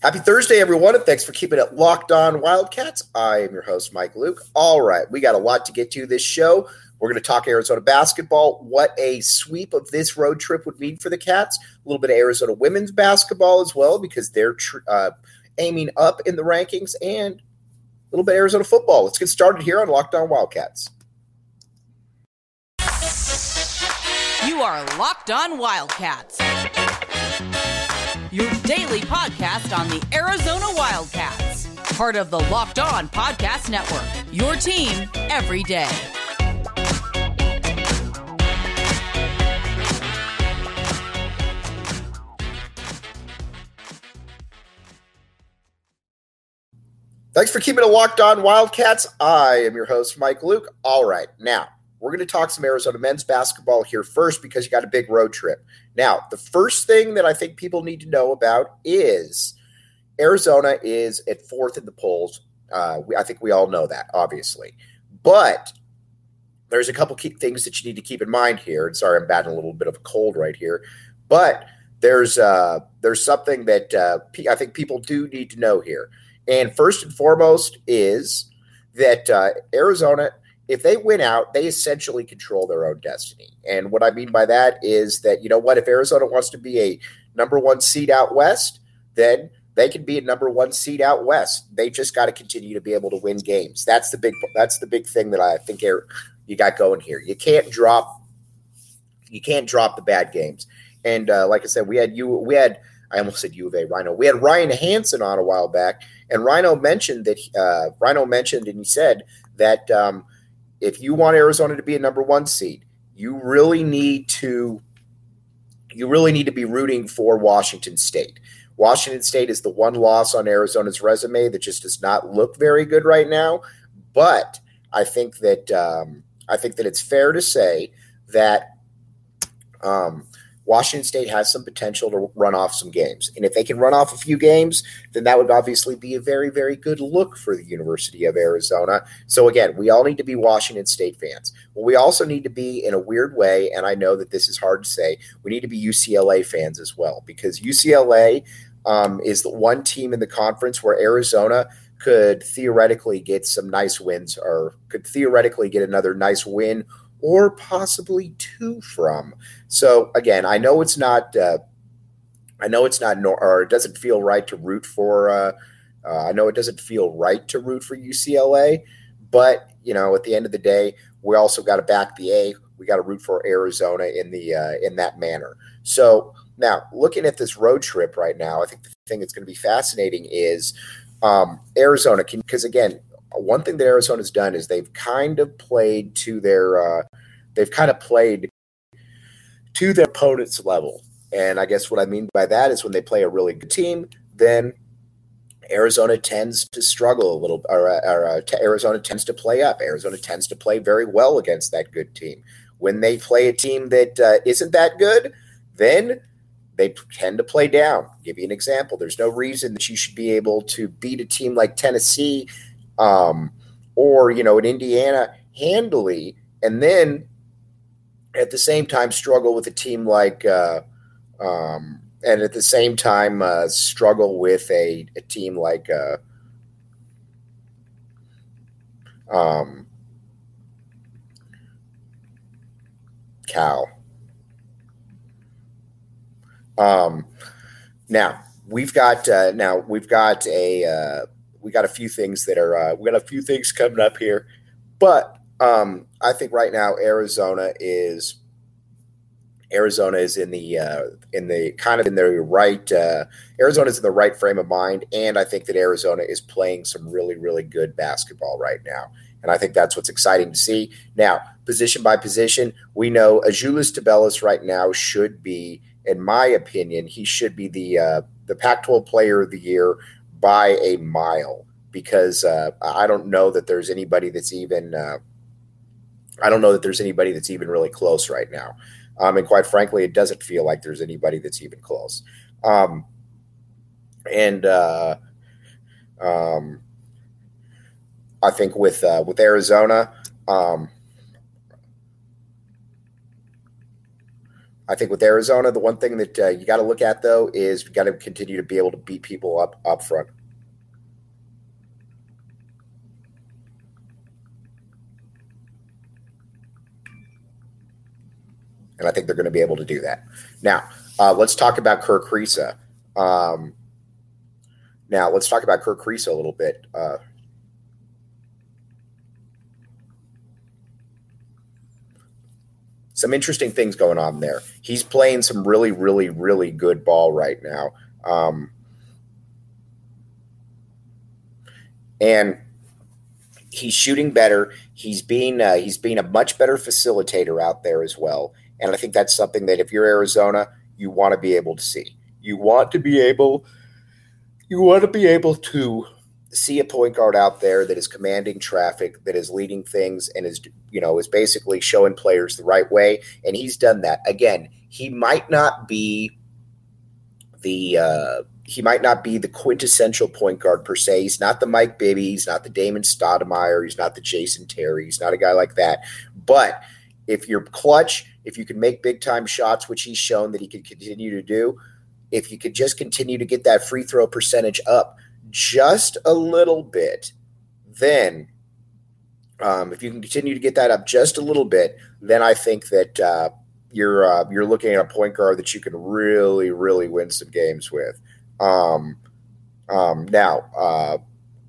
Happy Thursday, everyone, and thanks for keeping it locked on Wildcats. I am your host, Mike Luke. All right, we got a lot to get to this show. We're going to talk Arizona basketball, what a sweep of this road trip would mean for the Cats, a little bit of Arizona women's basketball as well, because they're tr- uh, aiming up in the rankings, and a little bit of Arizona football. Let's get started here on Locked On Wildcats. You are Locked On Wildcats daily podcast on the Arizona Wildcats. Part of the Locked On Podcast Network, your team every day. Thanks for keeping it locked on Wildcats. I am your host, Mike Luke. All right, now we're going to talk some Arizona men's basketball here first because you got a big road trip. Now, the first thing that I think people need to know about is Arizona is at fourth in the polls. Uh, we, I think we all know that, obviously. But there's a couple key things that you need to keep in mind here. And sorry, I'm batting a little bit of a cold right here. But there's uh, there's something that uh, I think people do need to know here. And first and foremost is that uh, Arizona – if they win out, they essentially control their own destiny. And what I mean by that is that, you know what, if Arizona wants to be a number one seed out west, then they can be a number one seed out west. They just got to continue to be able to win games. That's the big that's the big thing that I think you got going here. You can't drop you can't drop the bad games. And uh, like I said, we had you we had I almost said U of A Rhino. We had Ryan Hansen on a while back, and Rhino mentioned that uh, Rhino mentioned and he said that um, – if you want Arizona to be a number one seed, you really need to you really need to be rooting for Washington State. Washington State is the one loss on Arizona's resume that just does not look very good right now. But I think that um, I think that it's fair to say that um, Washington State has some potential to run off some games. And if they can run off a few games, then that would obviously be a very, very good look for the University of Arizona. So, again, we all need to be Washington State fans. Well, we also need to be, in a weird way, and I know that this is hard to say, we need to be UCLA fans as well, because UCLA um, is the one team in the conference where Arizona could theoretically get some nice wins or could theoretically get another nice win or possibly two from. So again, I know it's not. Uh, I know it's not, or it doesn't feel right to root for. Uh, uh, I know it doesn't feel right to root for UCLA, but you know, at the end of the day, we also got to back the A. We got to root for Arizona in the uh, in that manner. So now, looking at this road trip right now, I think the thing that's going to be fascinating is um, Arizona, because again, one thing that Arizona's done is they've kind of played to their uh, they've kind of played to their opponent's level. And I guess what I mean by that is when they play a really good team, then Arizona tends to struggle a little, or, or uh, Arizona tends to play up. Arizona tends to play very well against that good team. When they play a team that uh, not that good, then they tend to play down. I'll give you an example. There's no reason that you should be able to beat a team like Tennessee um, or you know in Indiana handily, and then at the same time struggle with a team like uh, um, and at the same time uh, struggle with a, a team like uh, um, Cal. Um, now we've got uh, now we've got a uh, we got a few things that are uh, we got a few things coming up here, but um, I think right now Arizona is Arizona is in the uh, in the kind of in the right uh, Arizona is in the right frame of mind, and I think that Arizona is playing some really really good basketball right now, and I think that's what's exciting to see. Now, position by position, we know Azuolas Tubelis right now should be, in my opinion, he should be the uh, the Pac-12 Player of the Year by a mile because uh, I don't know that there's anybody that's even uh, I don't know that there's anybody that's even really close right now. Um, and quite frankly, it doesn't feel like there's anybody that's even close. Um, and uh, um, I think with uh, with Arizona, I think with Arizona, the one thing that uh, you got to look at though is you got to continue to be able to beat people up up front. And I think they're going to be able to do that. Now, uh, let's talk about Kerr Kriisa. Um, now, let's talk about Kerr Kriisa a little bit. Uh, some interesting things going on there. He's playing some really, really, really good ball right now. Um, and he's shooting better. He's being uh, he's being a much better facilitator out there as well. And I think that's something that if you're Arizona, you want to be able to see. You want to be able you want to be able to see a point guard out there that is commanding traffic, that is leading things, and is you know is basically showing players the right way. And he's done that. Again, he might not be the uh, he might not be the quintessential point guard per se. He's not the Mike Bibby. He's not the Damon Stoudamire. He's not the Jason Terry. He's not a guy like that. But if you're clutch, if you can make big time shots, which he's shown that he can continue to do, if you could just continue to get that free throw percentage up just a little bit, then um, if you can continue to get that up just a little bit, then I think that uh, you're uh, you're looking at a point guard that you can really really win some games with. Um, um, now, uh,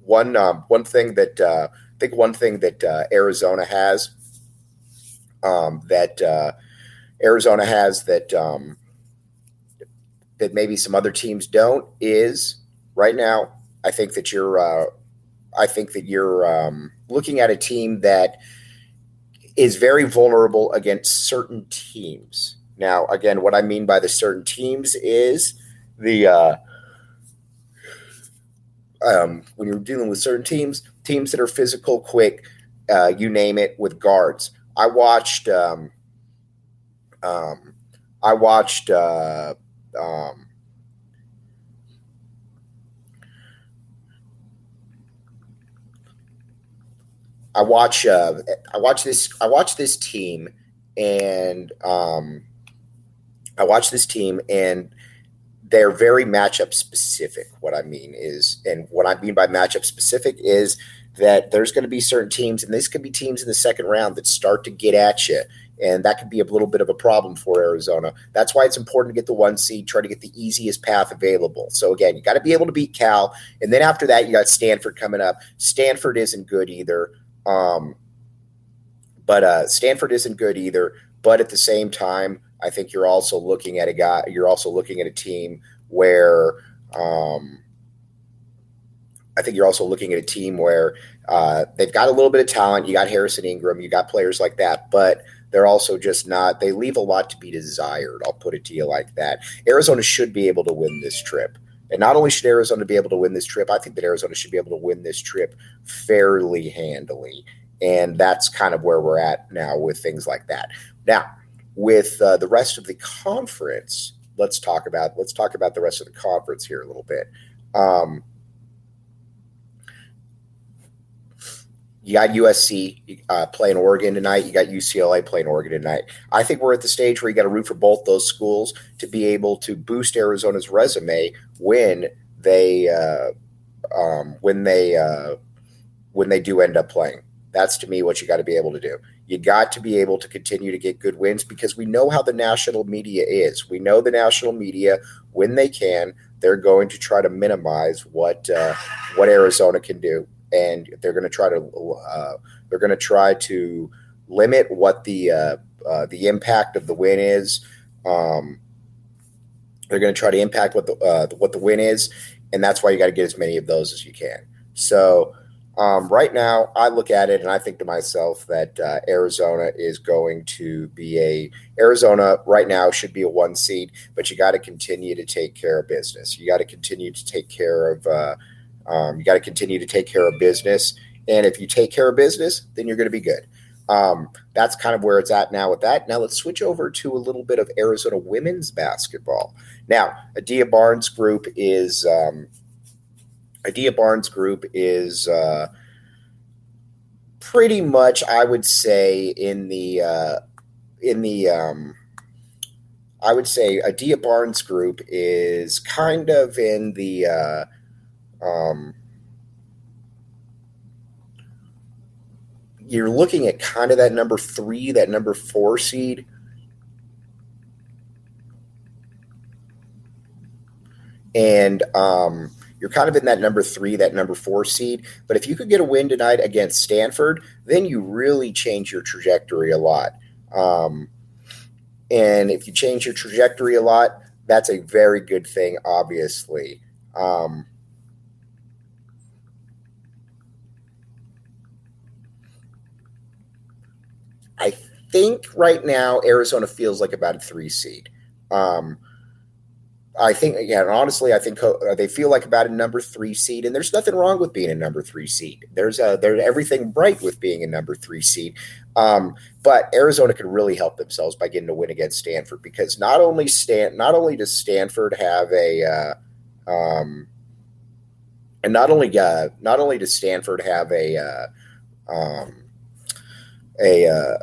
one um, one thing that uh, I think one thing that uh, Arizona has um, that uh, Arizona has that um, that maybe some other teams don't is right now I think that you're uh, I think that you're um, looking at a team that is very vulnerable against certain teams. Now, again, what I mean by the certain teams is the uh, um, when you're dealing with certain teams, teams that are physical, quick, uh, you name it, with guards. I watched. Um, um, I watched. Uh, um, I watch uh, I watch this I watch this team and um, I watch this team and they're very matchup specific. What I mean is, and what I mean by matchup specific is that there's going to be certain teams, and this could be teams in the second round that start to get at you, and that could be a little bit of a problem for Arizona. That's why it's important to get the one seed, try to get the easiest path available. So again, you got to be able to beat Cal, and then after that, you got Stanford coming up. Stanford isn't good either. Um, but uh, Stanford isn't good either. But at the same time, I think you're also looking at a guy. You're also looking at a team where um, I think you're also looking at a team where uh, they've got a little bit of talent. You got Harrison Ingram. You got players like that, but they're also just not. They leave a lot to be desired. I'll put it to you like that. Arizona should be able to win this trip. And not only should Arizona be able to win this trip, I think that Arizona should be able to win this trip fairly handily. And that's kind of where we're at now with things like that. Now, with uh, the rest of the conference, let's talk about let's talk about the rest of the conference here a little bit. Um, you got USC uh, playing Oregon tonight. You got UCLA playing Oregon tonight. I think we're at the stage where you got to root for both those schools to be able to boost Arizona's resume when they uh, um, when they uh, when they do end up playing. That's to me what you got to be able to do. You got to be able to continue to get good wins because we know how the national media is. We know the national media when they can, they're going to try to minimize what uh, what Arizona can do and they're going to try to uh, they're going to try to limit what the uh, uh, the impact of the win is. Um, they're going to try to impact what the uh, what the win is, and that's why you got to get as many of those as you can. So um, right now, I look at it and I think to myself that uh, Arizona is going to be a Arizona right now should be a one seed, but you got to continue to take care of business. You got to continue to take care of uh, um, you got to continue to take care of business. And if you take care of business, then you're going to be good. Um, that's kind of where it's at now with that. Now let's switch over to a little bit of Arizona women's basketball. Now, Adia Barnes group is um, Adia Barnes group is uh, pretty much, I would say, in the uh, in the um, I would say Adia Barnes group is kind of in the uh, um, you're looking at kind of that number three, that number four seed. And um, you're kind of in that number three, that number four seed. But if you could get a win tonight against Stanford, then you really change your trajectory a lot. Um, and if you change your trajectory a lot, that's a very good thing, obviously. Um, I think right now Arizona feels like about a three seed. Um, I think, yeah, honestly, I think uh, they feel like about a number three seed, and there's nothing wrong with being a number three seed. There's a, there's everything right with being a number three seed. Um, but Arizona could really help themselves by getting a win against Stanford because not only Stan, not only does Stanford have a, uh, um, and not only uh, not only does Stanford have a, uh, um, a uh,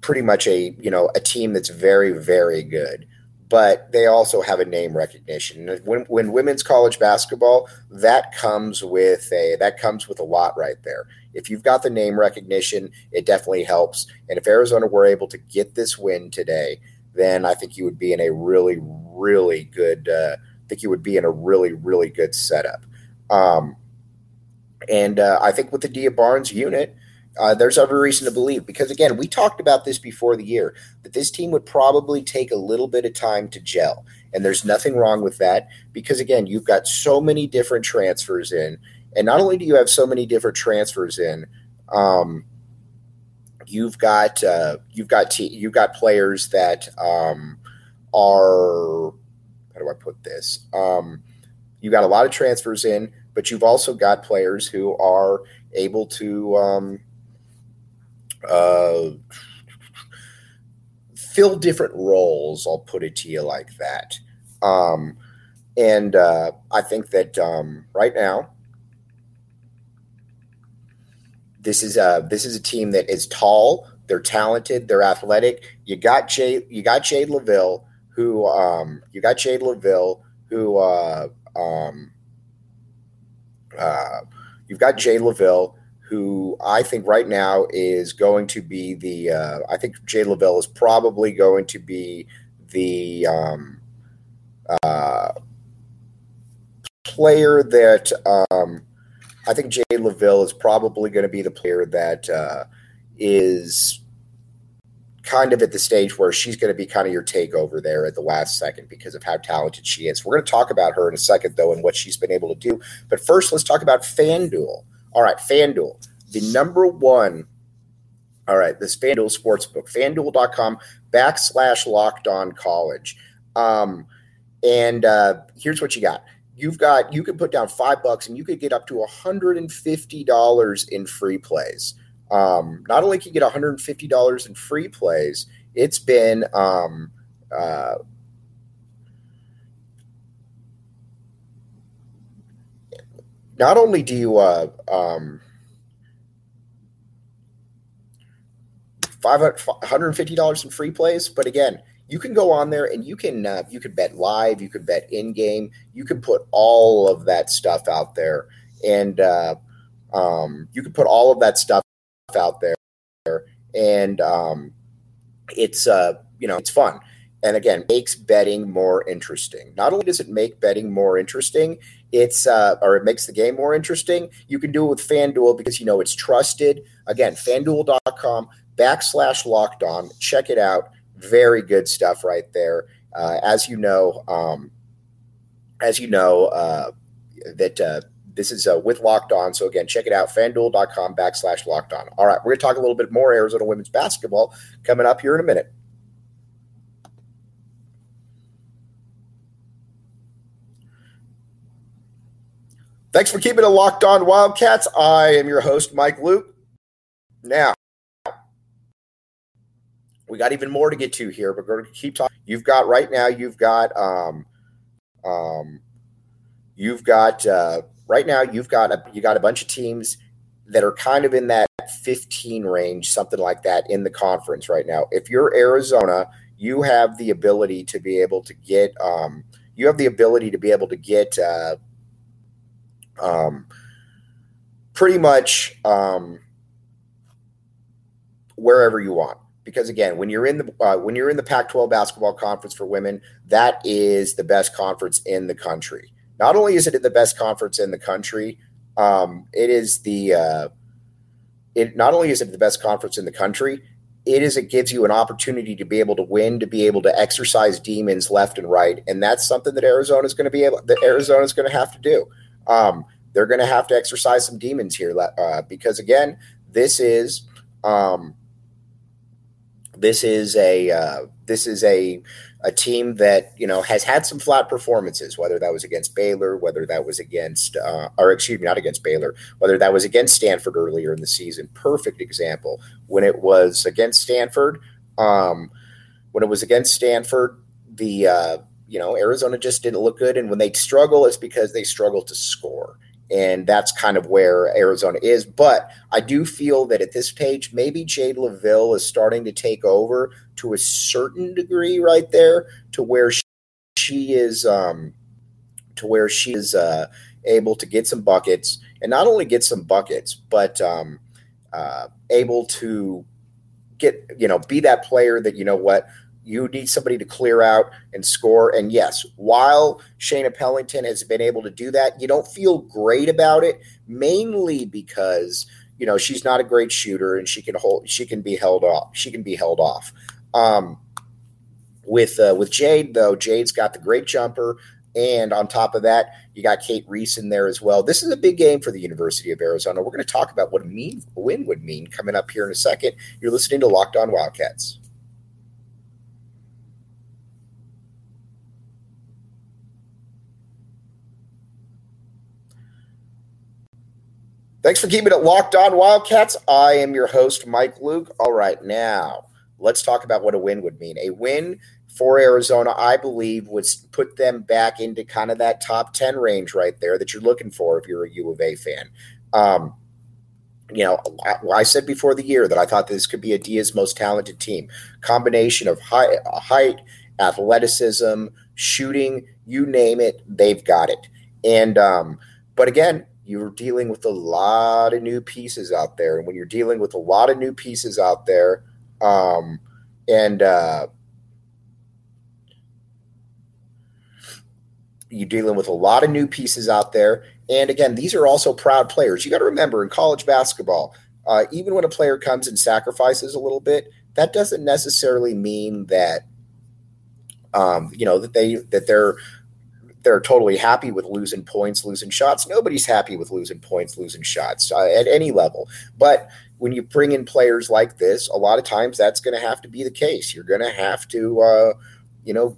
pretty much a you know a team that's very very good but they also have a name recognition. When, when women's college basketball, that comes with a that comes with a lot right there. If you've got the name recognition, it definitely helps. And if Arizona were able to get this win today, then I think you would be in a really, really good. Uh, I think you would be in a really, really good setup. Um, and uh, I think with the Dia Barnes unit, uh, there's every reason to believe because again we talked about this before the year that this team would probably take a little bit of time to gel and there's nothing wrong with that because again you've got so many different transfers in and not only do you have so many different transfers in um, you've got uh, you've got you've got players that um, are how do I put this? Um, you got a lot of transfers in but you've also got players who are able to um, uh, fill different roles. I'll put it to you like that. Um, and uh, I think that um, right now, this is a this is a team that is tall. They're talented. They're athletic. You got Jay. You got Jade Loville, who um, you got Jade Loville, who uh, um, uh, you've got Jade Loville, who I think right now is going to be the. Uh, I think Jay Loville is probably going to be the um, uh, player that. Um, I think Jay Loville is probably going to be the player that uh, is kind of at the stage where she's going to be kind of your takeover there at the last second because of how talented she is. We're going to talk about her in a second, though, and what she's been able to do. But first, let's talk about FanDuel. All right, FanDuel, the number one. All right, this FanDuel Sportsbook, fanduel.com backslash locked on college. Um, and uh, here's what you got. You've got, you can put down five bucks and you could get up to $150 in free plays. Um, not only can you get $150 in free plays, it's been, um, uh, not only do you uh, um, $150 in free plays, but again, you can go on there and you can uh, you could bet live, you could bet in game, you can put all of that stuff out there, and uh, um, you can put all of that stuff out there, and um, it's uh, you know it's fun, and again makes betting more interesting. Not only does it make betting more interesting, it's uh, or it makes the game more interesting. You can do it with FanDuel because you know it's trusted. Again, FanDuel.com backslash locked on. Check it out. Very good stuff right there. Uh, as you know, um, as you know, uh, that uh, this is uh, with Locked On. So again, check it out, fanduel.com backslash locked on. All right, we're going to talk a little bit more Arizona women's basketball coming up here in a minute. Thanks for keeping it locked on Wildcats. I am your host, Mike Luke. Now, we got even more to get to here, but we're going to keep talking. You've got right now, you've got, um, um, you've got uh, right now, you've got a you got a bunch of teams that are kind of in that 15 range, something like that, in the conference right now. If you're Arizona, you have the ability to be able to get um, you have the ability to be able to get uh, um, pretty much um, wherever you want. Because again when you're in the uh, when you're in the Pac-12 basketball conference for women that is the best conference in the country. Not only is it the best conference in the country um, it is the uh, it not only is it the best conference in the country it is it gives you an opportunity to be able to win to be able to exercise demons left and right. And that's something that arizona is going to be able that arizona is going to have to do um, they're going to have to exercise some demons here uh, because again this is um, this is a uh, this is a a team that you know has had some flat performances, whether that was against Baylor, whether that was against, uh, or excuse me, not against Baylor, whether that was against Stanford earlier in the season. Perfect example when it was against Stanford. Um, when it was against Stanford, the uh, you know Arizona just didn't look good, and when they struggle, it's because they struggle to score. And that's kind of where Arizona is. But I do feel that at this page, maybe Jade Loville is starting to take over to a certain degree right there, to where she, she is, um, to where she is uh, able to get some buckets, and not only get some buckets, but um, uh, able to get you know be that player that you know what you need somebody to clear out and score. And yes, while Shaina Pellington has been able to do that, you don't feel great about it, mainly because you know she's not a great shooter and she can hold she can be held off. She can be held off. Um, with uh, with Jade though, Jade's got the great jumper. And on top of that, you got Cate Reese in there as well. This is a big game for the University of Arizona. We're going to talk about what a mean win would mean coming up here in a second. You're listening to Locked On Wildcats. Thanks for keeping it locked on, Wildcats. I am your host, Mike Luke. All right, now let's talk about what a win would mean. A win for Arizona, I believe, would put them back into kind of that top 10 range right there that you're looking for if you're a U of A fan. Um, you know, I, said before the year that I thought this could be Adia's most talented team. Combination of high, height, athleticism, shooting, you name it, they've got it. And, um, but again, you're dealing with a lot of new pieces out there. And when you're dealing with a lot of new pieces out there, um, and uh, you're dealing with a lot of new pieces out there. And again, these are also proud players. You got to remember in college basketball, uh, even when a player comes and sacrifices a little bit, that doesn't necessarily mean that um, you know that they that they're they're totally happy with losing points, losing shots. Nobody's happy with losing points, losing shots uh, at any level. But when you bring in players like this, a lot of times that's going to have to be the case. You're going to have to, uh, you know,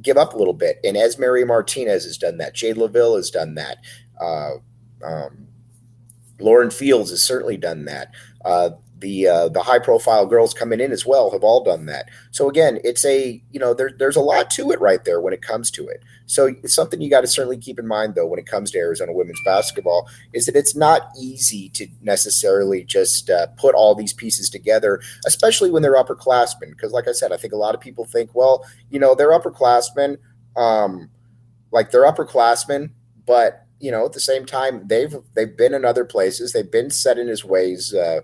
give up a little bit. And Esmery Martinez has done that. Jade Loville has done that. Uh, um, Lauren Fields has certainly done that. The uh, the high profile girls coming in as well have all done that. So again, it's a you know there, there's a lot to it right there when it comes to it. So it's something you got to certainly keep in mind though when it comes to Arizona women's basketball is that it's not easy to necessarily just uh, put all these pieces together, especially when they're upperclassmen. Because like I said, I think a lot of people think, well, you know, they're upperclassmen, um, like they're upperclassmen, but you know, at the same time, they've they've been in other places. They've been set in his ways. Uh,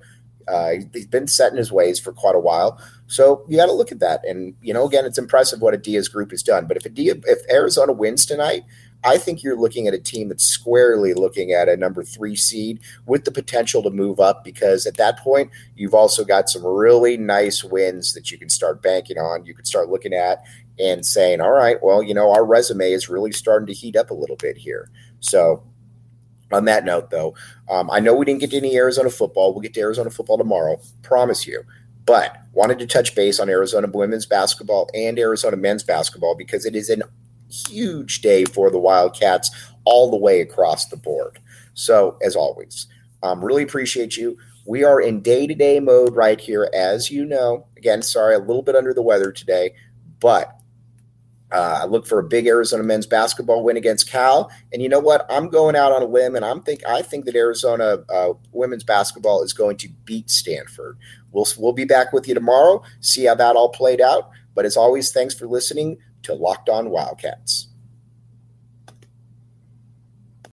uh, he's been set in his ways for quite a while. So you got to look at that. And, you know, again, it's impressive what Adia's group has done. But if Adia, if Arizona wins tonight, I think you're looking at a team that's squarely looking at a number three seed with the potential to move up because at that point, you've also got some really nice wins that you can start banking on. You can start looking at and saying, all right, well, you know, our resume is really starting to heat up a little bit here. So on that note, though, um, I know we didn't get to any Arizona football. We'll get to Arizona football tomorrow, promise you. But wanted to touch base on Arizona women's basketball and Arizona men's basketball because it is a huge day for the Wildcats all the way across the board. So, as always, um, really appreciate you. We are in day to day mode right here, as you know. Again, sorry, a little bit under the weather today, but uh, I look for a big Arizona men's basketball win against Cal, and you know what? I'm going out on a limb, and I'm think I think that Arizona uh, women's basketball is going to beat Stanford. We'll we'll be back with you tomorrow. See how that all played out. But as always, thanks for listening to Locked On Wildcats.